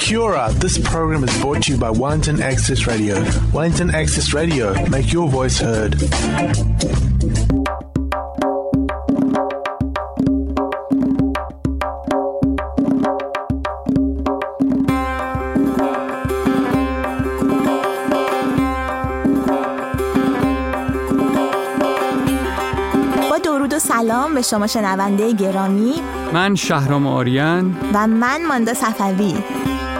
Kia this program is brought to you by Wellington Access Radio. Wellington Access Radio, make your voice heard. سلام به شما شنونده گرامی. من شهرام آریان. و من ماندا صفوی.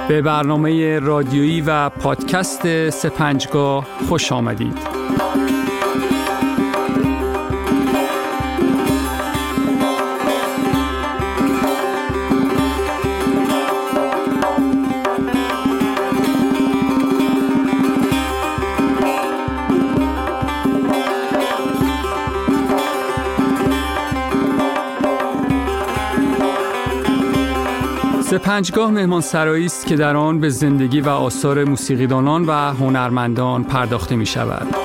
به برنامه رادیویی و پادکست سپنجگاه خوش آمدید. سپنجگاه مهمان سرایی است که در آن به زندگی و آثار موسیقیدانان و هنرمندان پرداخته می شود.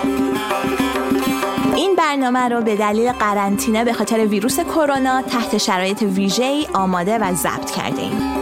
این برنامه رو به دلیل قرنطینه به خاطر ویروس کرونا تحت شرایط ویژه‌ای آماده و ضبط کرده ایم.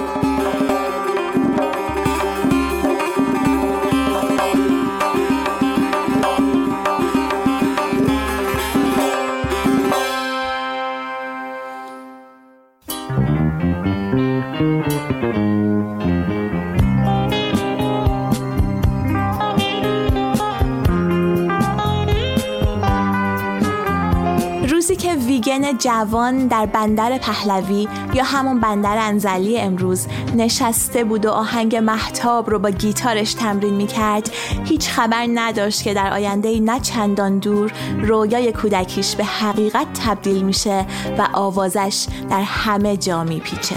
جوان در بندر پهلوی یا همون بندر انزلی امروز نشسته بود و آهنگ محتاب رو با گیتارش تمرین می‌کرد. هیچ خبر نداشت که در آینده نه چندان دور رویای کودکیش به حقیقت تبدیل میشه و آوازش در همه جا میپیچه.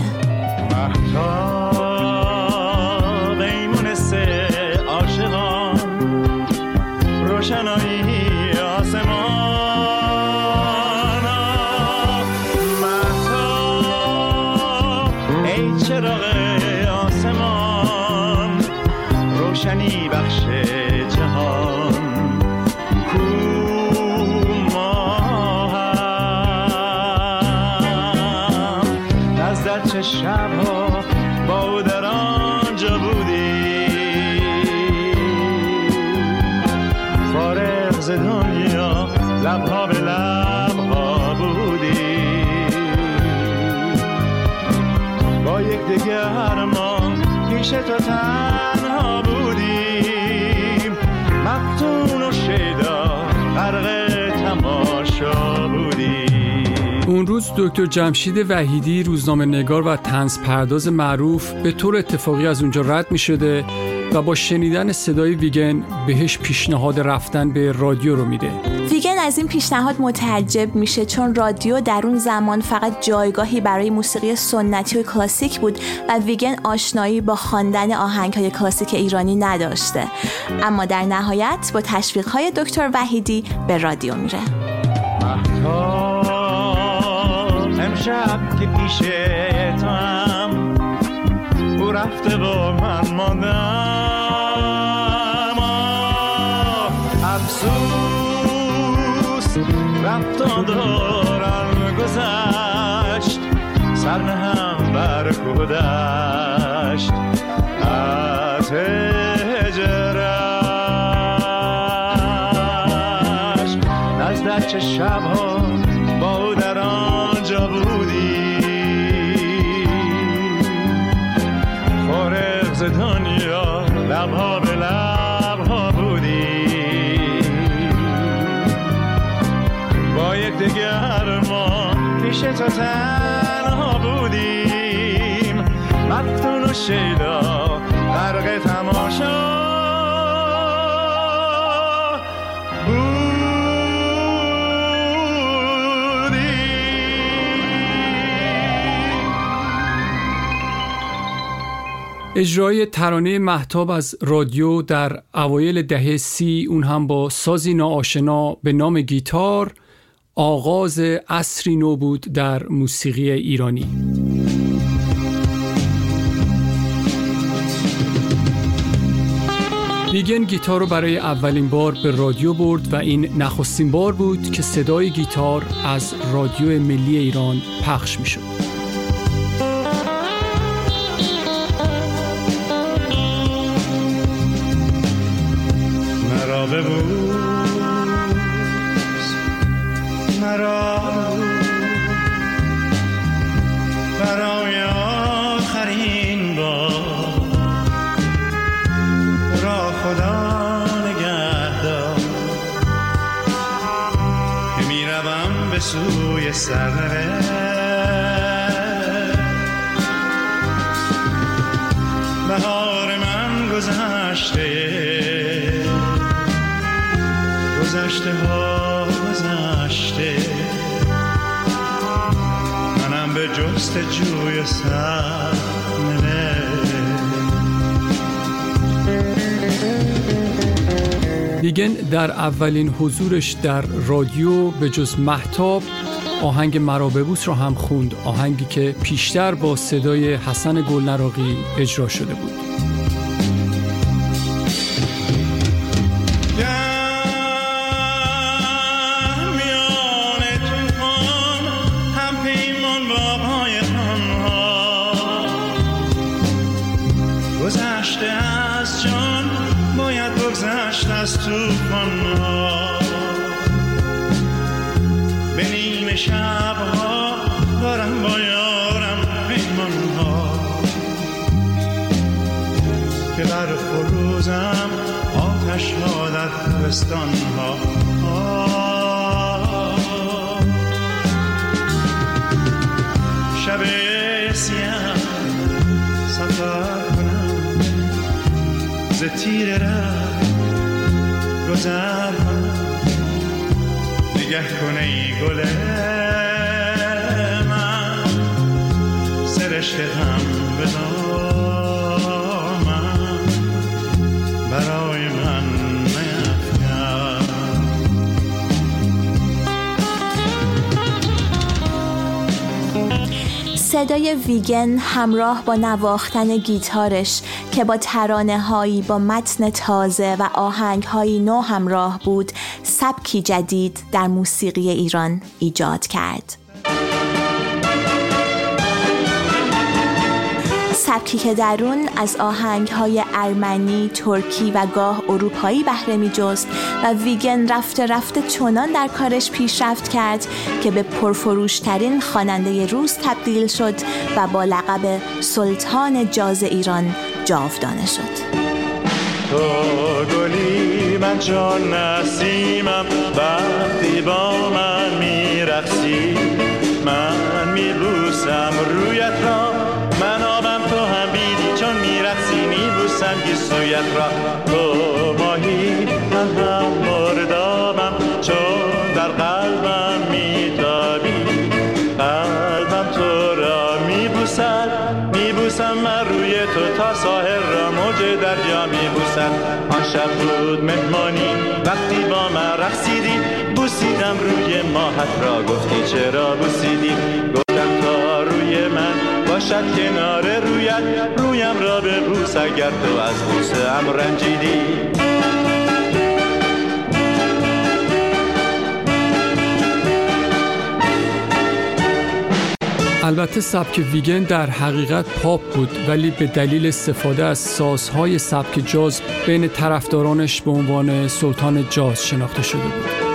محتاب با یک دگر ما پیش تو تنها اون روز دکتر جمشید وحیدی روزنامه نگار و تنز پرداز معروف به طور اتفاقی از اونجا رد می شده و با شنیدن صدای ویگن بهش پیشنهاد رفتن به رادیو رو میده. ویگن از این پیشنهاد متعجب میشه چون رادیو در اون زمان فقط جایگاهی برای موسیقی سنتی و کلاسیک بود و ویگن آشنایی با خواندن آهنگهای کلاسیک ایرانی نداشته. اما در نهایت با تشویقهای دکتر وحیدی به رادیو میره. امشب که پیش تو هم او رفته و من ماندم. افسوس رفت و دوران گذشت. سر نهم بر کودشت تنها بودیم. مفتون و شیدا غرق تماشا. اجرای ترانه محتاب از رادیو در اوایل دهه سی اون هم با سازی ناآشنا به نام گیتار آغاز عصری نو بود در موسیقی ایرانی بیگن گیتار رو برای اولین بار به رادیو برد و این نخستین بار بود که صدای گیتار از رادیو ملی ایران پخش می شد. Bebeu مرا برای آخرین بار را خدا نگهدار. که می‌روم به سوی سرنوشت. به جست جوی سر دیگن در اولین حضورش در رادیو به جز محتاب آهنگ مرا ببوس را هم خوند. آهنگی که پیشتر با صدای حسن گلنراقی اجرا شده بود. نیمه شب ها دارم با یارم پیمان که بر فروزم آتش ها در کوهستان ها شب سیاه سفر کنم. ز تیر را گذر. نگه کنه ای گل من؟ سرشت غم به دامن. برای صدای ویگن همراه با نواختن گیتارش که با ترانه هایی با متن تازه و آهنگ هایی نو همراه بود سبکی جدید در موسیقی ایران ایجاد کرد. سبکی که در اون از آهنگ های ارمنی، ترکی و گاه اروپایی بهره می جست و ویگن رفته رفته چنان در کارش پیشرفت کرد که به پرفروشترین خواننده روز تبدیل شد و با لقب سلطان جاز ایران جاودانه شد. تو گلی من چون نسیمم وقتی با من میرقصی من میبوسم رویت را گیسویت را. تو ماهی من هم مردابم چون در قلبم میتابی. قلبم تو را میبوسد میبوسم من روی تو تا ساحل را موج دریا میبوسد. آن شب بود مهمانی وقتی با من رقصیدی بوسیدم روی ماهت را. گفتی چرا بوسیدی؟ باشد کنار رویت رویم را به بوس اگر تو از بوسه ام رنجیدی. البته سبک ویگن در حقیقت پاپ بود ولی به دلیل استفاده از سازهای سبک جاز بین طرفدارانش به عنوان سلطان جاز شناخته شده بود.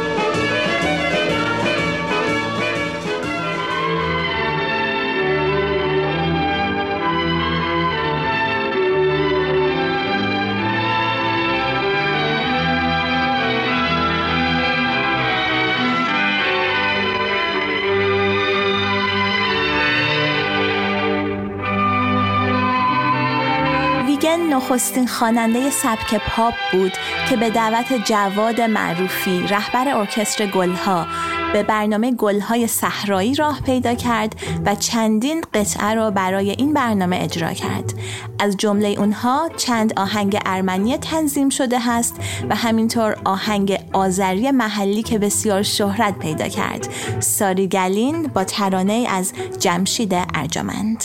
ویگن نخستین خواننده سبک پاپ بود که به دعوت جواد معروفی رهبر ارکستر گلها به برنامه گلهای صحرایی راه پیدا کرد و چندین قطعه را برای این برنامه اجرا کرد. از جمله اونها چند آهنگ ارمنی تنظیم شده هست و همینطور آهنگ آذری محلی که بسیار شهرت پیدا کرد. ساری گلین با ترانه از جمشید ارجمند.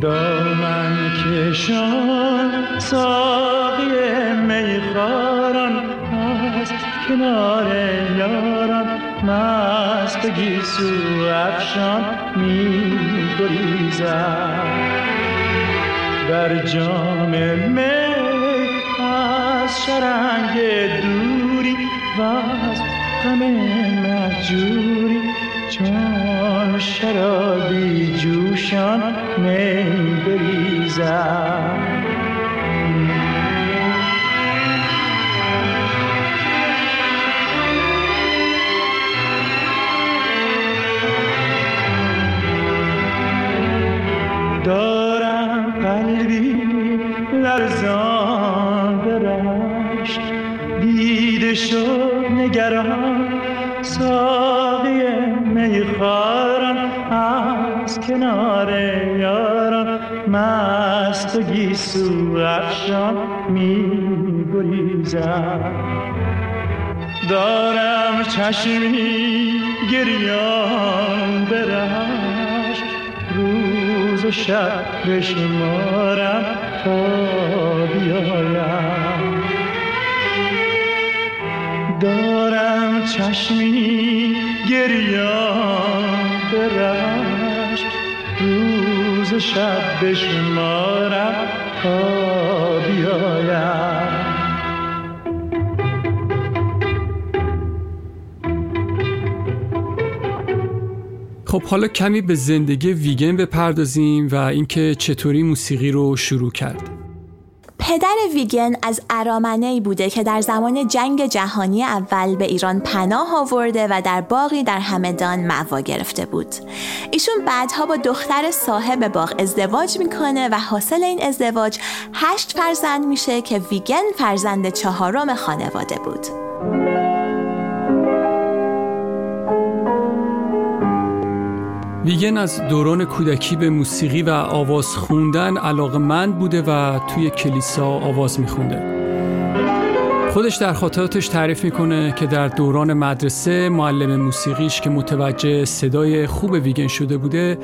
دامن کشان ساقی میخاران از کنار یاران. مست گیسو افشان می در جام می از شرنگ دوری و از غم مهجوری چون شرابی جوشان می بریزم. شد نگران ساقی میخارم از کنار یارم مست و گیسو افشان می دارم چشمی گریان برشت روز و شب بشمارم تا بیایم. دارم چشمی گریان برشت روز و شب بشمارم تا بیایم خب حالا کمی به زندگی ویگن بپردازیم و اینکه چطوری موسیقی رو شروع کرد. پدر ویگن از ارامنه بوده که در زمان جنگ جهانی اول به ایران پناه آورده و در باقی در همدان معوا گرفته بود. ایشون بعدها با دختر صاحب باغ ازدواج می‌کنه و حاصل این ازدواج هشت فرزند میشه که ویگن فرزند چهارم خانواده بود. ویگن از دوران کودکی به موسیقی و آواز خوندن علاقه مند بوده و توی کلیسا آواز میخونده. خودش در خاطراتش تعریف می‌کنه که در دوران مدرسه معلم موسیقیش که متوجه صدای خوب ویگن شده بوده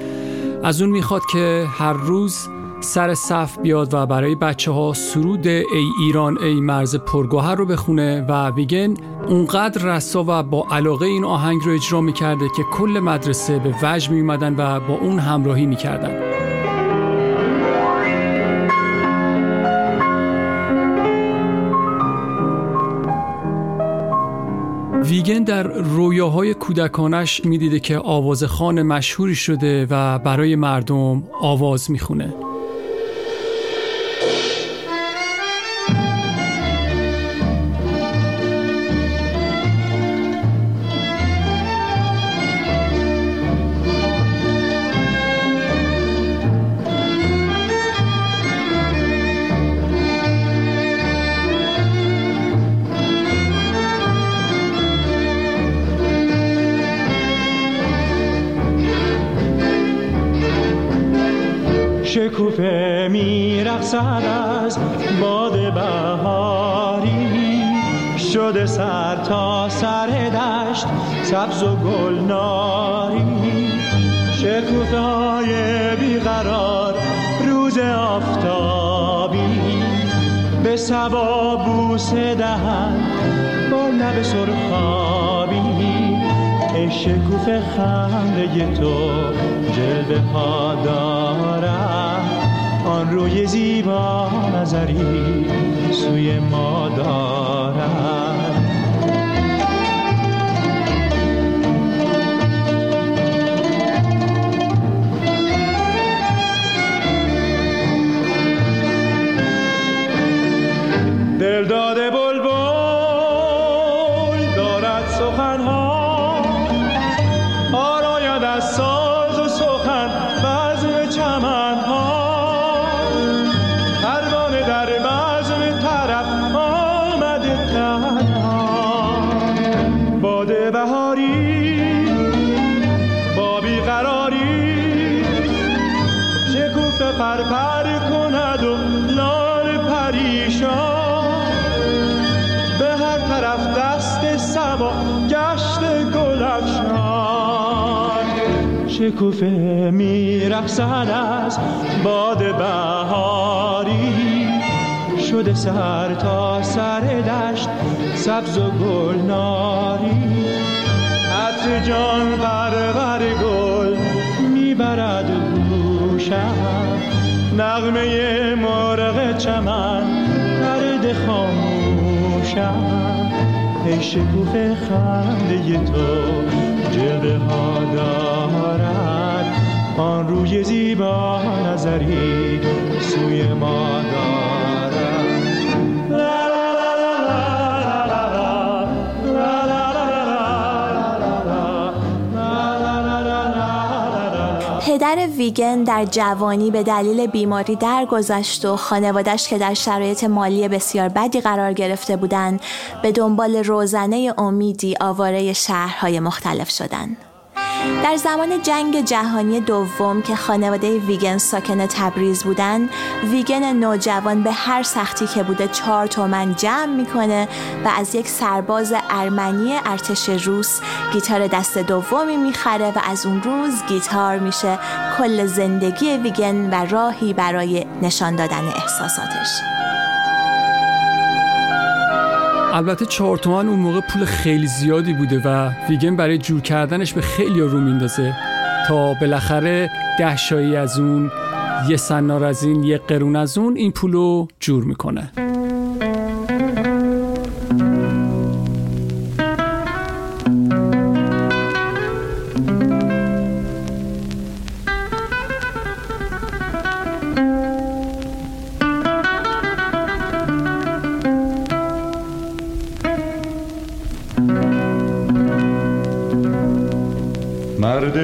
از اون می‌خواد که هر روز سر صف بیاد و برای بچه ها سرود ای ایران ای مرز پرگوهر رو بخونه و ویگن اونقدر رسا و با علاقه این آهنگ رو اجرا می‌کرده که کل مدرسه به وجه میومدن و با اون همراهی می‌کردن. ویگن در رویاهای کودکانش می‌دیده که آوازخان مشهوری شده و برای مردم آواز می‌خونه. میرقصد از باد بهاری شده سر تا سر دشت سبز و گلناری. شکوفه های بیقرار روز آفتابی به سبا بوسه دهن با لب سرخابی. ای شکوفه خنده تو جلوه ها دارم آن روی زیبا نظری سوی ما دارم دل داده شکوفه میرقصد از باد بهاری. شده سر تا سر دشت سبز و گلناری عطر جان بر گل می‌برد گوشم. نغمه مرغ چمن پرد خاموشم. ای شکوفه خنده تو جلده ها دارد. آن روی زیبا نظری سوی ما پدر ویگن در جوانی به دلیل بیماری درگذشت و خانوادش که در شرایط مالی بسیار بدی قرار گرفته بودند به دنبال روزنه امیدی آواره شهرهای مختلف شدند. در زمان جنگ جهانی دوم که خانواده ویگن ساکن تبریز بودن ویگن نوجوان به هر سختی که بوده چهار تومن جمع می‌کنه و از یک سرباز ارمنی ارتش روس گیتار دست دومی می‌خره و از اون روز گیتار میشه. کل زندگی ویگن و راهی برای نشان دادن احساساتش. البته چهار تومن اون موقع پول خیلی زیادی بوده و ویگن برای جور کردنش به خیلی رو میندازه. تا بالاخره ده شایی از اون یه سنار از این یه قرون از اون این پول رو جور می‌کنه.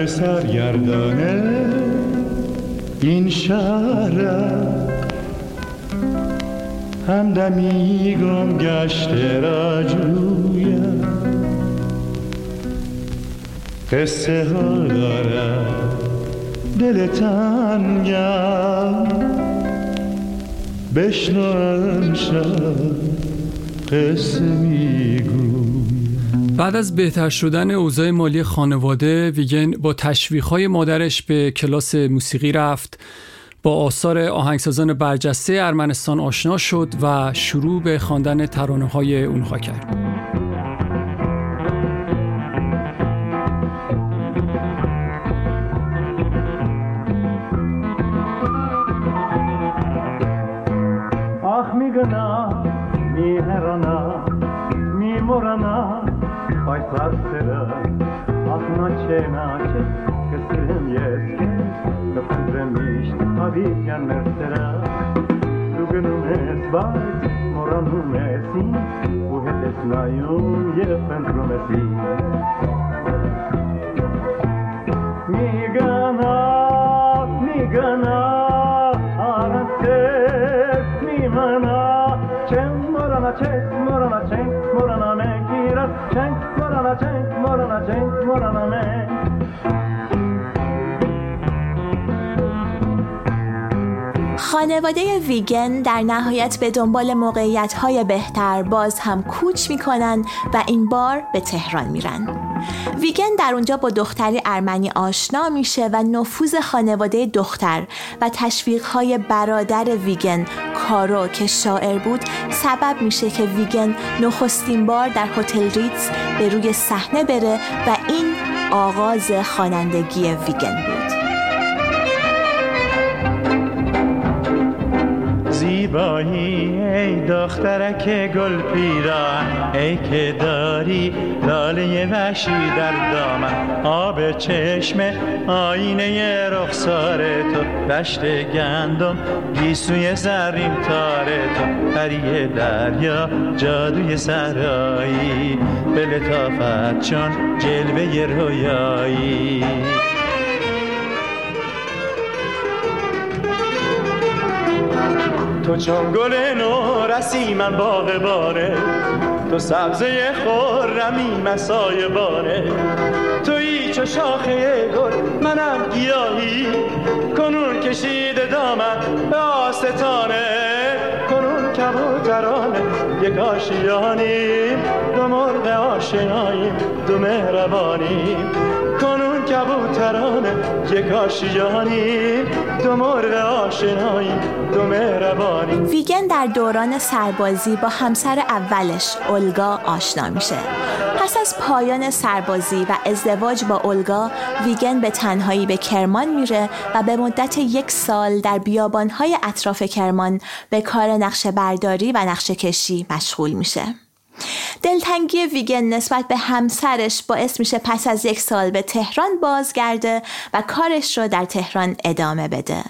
سرگردانه این شهر همدمی گم گشته را جویم قصه ها دارد دل تنگم. بشنو امشب قصه میگو بعد از بهتر شدن اوضاع مالی خانواده ویگن با تشویقهای مادرش به کلاس موسیقی رفت. با آثار آهنگسازان برجسته ارمنستان آشنا شد و شروع به خواندن ترانه های اونها کرد. nacie, kesylem jedkiem, do którym iść, a widnian mercera. Rugenum es wald, moranum es in, uhetes naium, je pentru mesin. Migana, migana, arate, mimana, cem ce mora morana, cem morana, ne girat, cem morana, cem morana, cem morana, ne خانواده ویگن در نهایت به دنبال موقعیت های بهتر باز هم کوچ می‌کنن و این بار به تهران میرن. ویگن در اونجا با دختری ارمنی آشنا میشه و نفوذ خانواده دختر و تشویق های برادر ویگن کارو که شاعر بود سبب میشه که ویگن نخستین بار در هتل ریتز به روی صحنه بره و این آغاز خوانندگی ویگن بود. زیبایی ای دخترک گل پیران ای که داری لاله وحشی در دامن آب چشم آینه رخسار تو دشت گندم گیسوی زرین تار تو پری دریا جادوی سرایی به لطافت چون جلوه رویایی. تو چون گل رسی من باغ باره تو سبزه خورمی مسای باره. تویی چو شاخه گل منم گیاهی کنون کشید دامن به آستانه. کنون کبوترانه یک آشیانیم دو مرغ آشناییم دو مهربانیم. کنون کبوترانه یک آشیانیم دو مرغ آشناییم دو مهربانیم ویگن در دوران سربازی با همسر اولش اولگا آشنا میشه. پس از پایان سربازی و ازدواج با اولگا ویگن به تنهایی به کرمان میره و به مدت یک سال در بیابانهای اطراف کرمان به کار نقشه برداری و نقشه کشی مشغول میشه. دلتنگی ویگن نسبت به همسرش باعث میشه پس از یک سال به تهران بازگرده و کارش رو در تهران ادامه بده.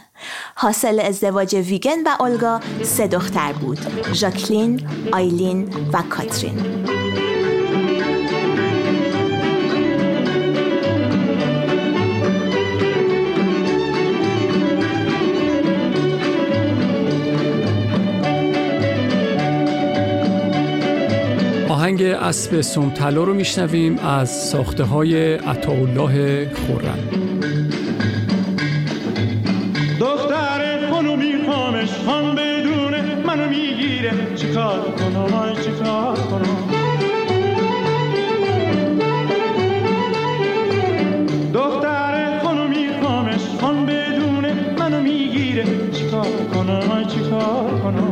حاصل ازدواج ویگن و اولگا سه دختر بود ژاکلین، آیلین و کاترین آهنگ اسب سمتلا رو میشنویم از ساخته های عطاالله خورم دختر خونو میخوامش هم بدونه منو می‌گیره. چیکار کنم؟ چیکار کنم؟ دختر خونو میخوامش هم بدونه منو می‌گیره. چیکار کنم؟ چیکار کنم؟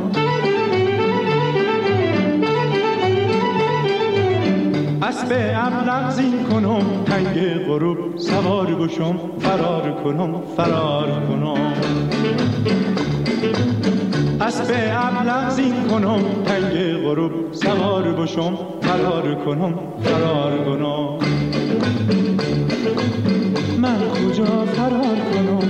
اسب ابلغ زین کنم تنگ غروب سوار بشم فرار کنم فرار کنم. اسب ابلغ زین کنم تنگ غروب سوار بشم فرار کنم فرار کنم. من کجا فرار کنم؟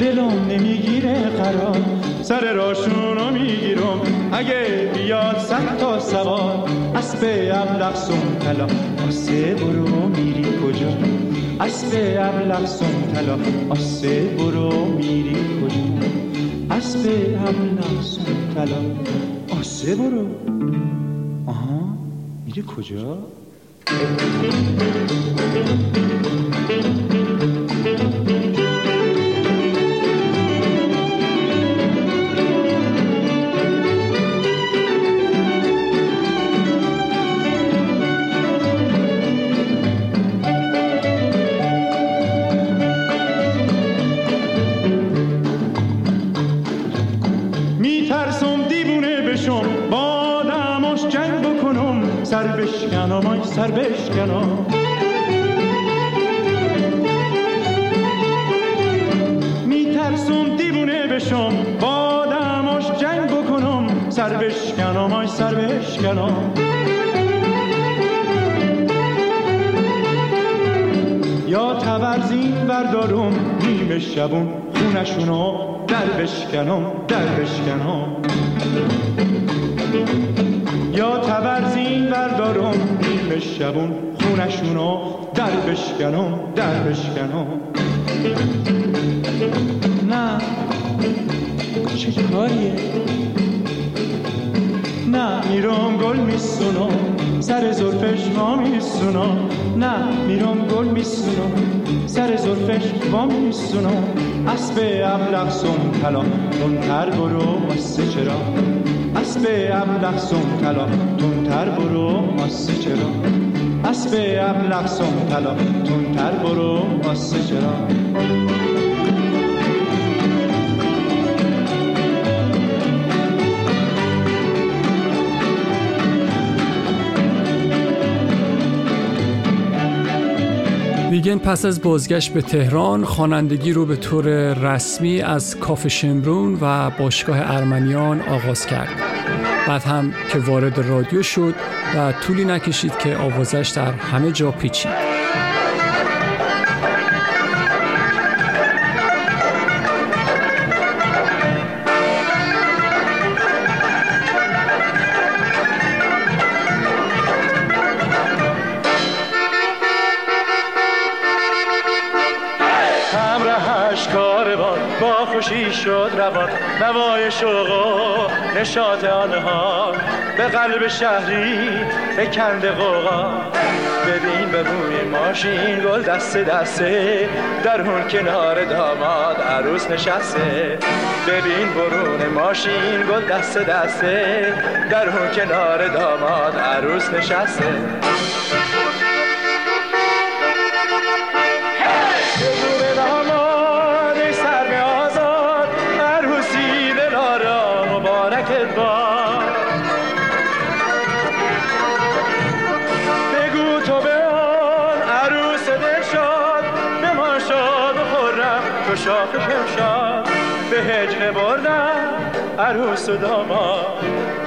دلم نمی‌گیره قرار. سر راشونو می‌گیرم اگه بیاد صد تا سوار. اسب ابلغ تلا آسه برو میری کجا؟ اسب ابلغ تلا آسه برو میری کجا؟ اسب ابلغ تلا آسه برو. آها میری کجا؟ بشکنم یا تبرزین بردارم نیمه شبون خونشونو در بشکنم در بشکنم. یا تبرزین بردارم نیمه شبون خونشونو در بشکنم در بشکنم. نه. چه کاریه؟ میرم گل میسونم سر زرفش ما میسونم نه میرم گل میسونم سر زرفش ما میسونم اسب ابلغ سم تلا تر برو واسه چرا؟ اسب ابلغ سم تلا تر برو واسه چرا؟ اسب ابلغ سم تلا تر برو واسه چرا؟ ویگن پس از بازگشت به تهران خوانندگی رو به طور رسمی از کاف شمرون و باشگاه ارمنیان آغاز کرد. بعد هم که وارد رادیو شد و طولی نکشید که آوازش در همه جا پیچید. و نشاط آنها به قلب شهری کند قوقا ببین به روی ماشین گل دست دسته در اون کنار داماد عروس نشسته. ببین برون ماشین گل دست دسته در اون کنار داماد عروس نشسته. و داما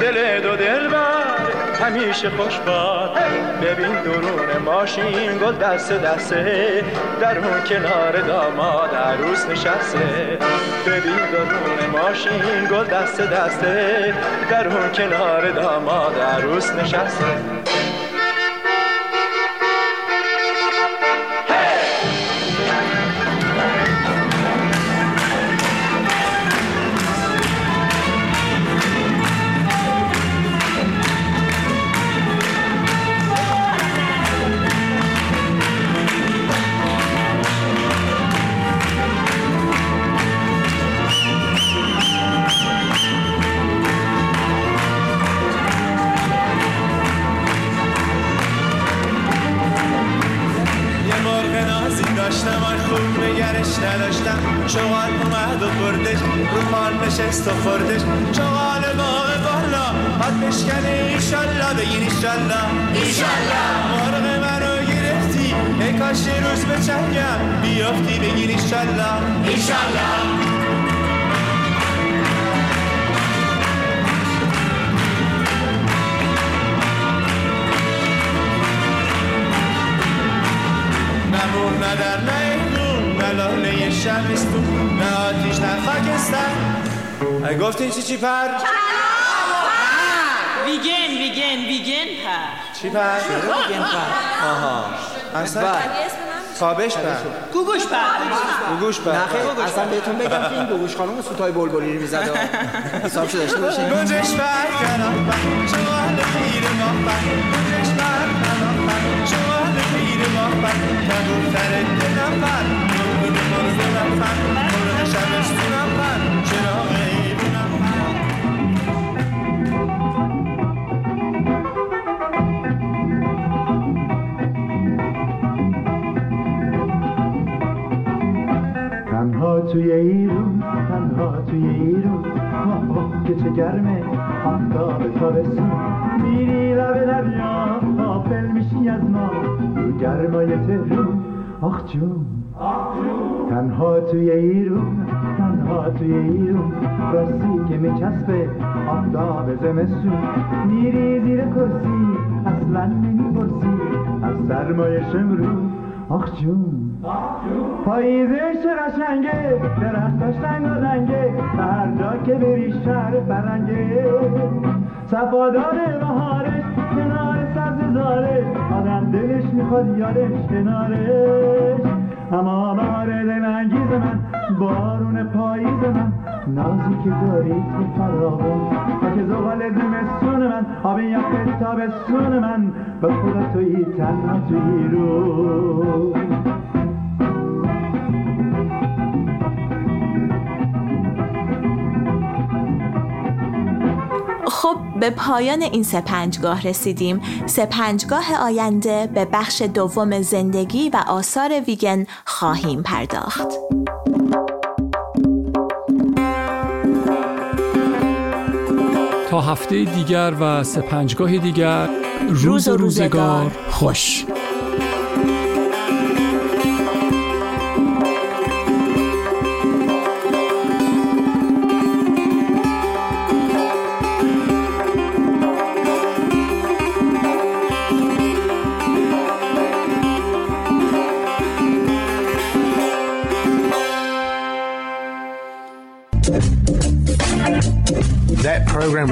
دل دو دل بر همیشه خوش باد. ببین درون ماشین گل دست دسته. در اون کنار داماد عروس نشسته. ببین درون ماشین گل دست دسته. در اون کنار داماد عروس نشسته. نه شبستون نه آتیش نه خاکستر. گفتین چی چی پر؟ ویگن ویگن ویگن پر. چی پر؟ ویگن پر؟ آها. اصلا تابش پر. گوگوش پر. گوگوش پر. نه اصلا بهتون بگم که این گوگوش خانم سوتای بلبلی رو می‌زده. حساب شده داشته باشین گوجش پر کنم چوال پیر ماه پر. گوجش پر. کنم چوال پیر ماه پر. کبوتر دلم پر. توی ایرون تنها توی ایرون که چه گرمه آفتاب تابستون. میری لب دریا غافل میشی از ما. رو گرمای تهرون آخ جون. تنها توی ایرون تنها توی ایرون راستی که میچسبه آفتاب زمستون. میری زیر کرسی اصلا نمی‌پرسی. از سرمایه شمرون آخ جون. پاییزش قشنگه درختاش رنگ و رنگه هر جا که بری شهر برنگه. صفادار بهارش کنار سبز زارش. آدم دلش می‌خواد یادش کنارش. اما بهار دلانگیز من بارون پاییز من. نازی که داری تو فراغون که زغال زمستون من. آب یخ تابستون من به خدا توی تنها توی رو خب به پایان این سپنجگاه رسیدیم. سپنجگاه آینده به بخش دوم زندگی و آثار ویگن خواهیم پرداخت. تا هفته دیگر و سپنجگاه دیگر روز و روزگار خوش.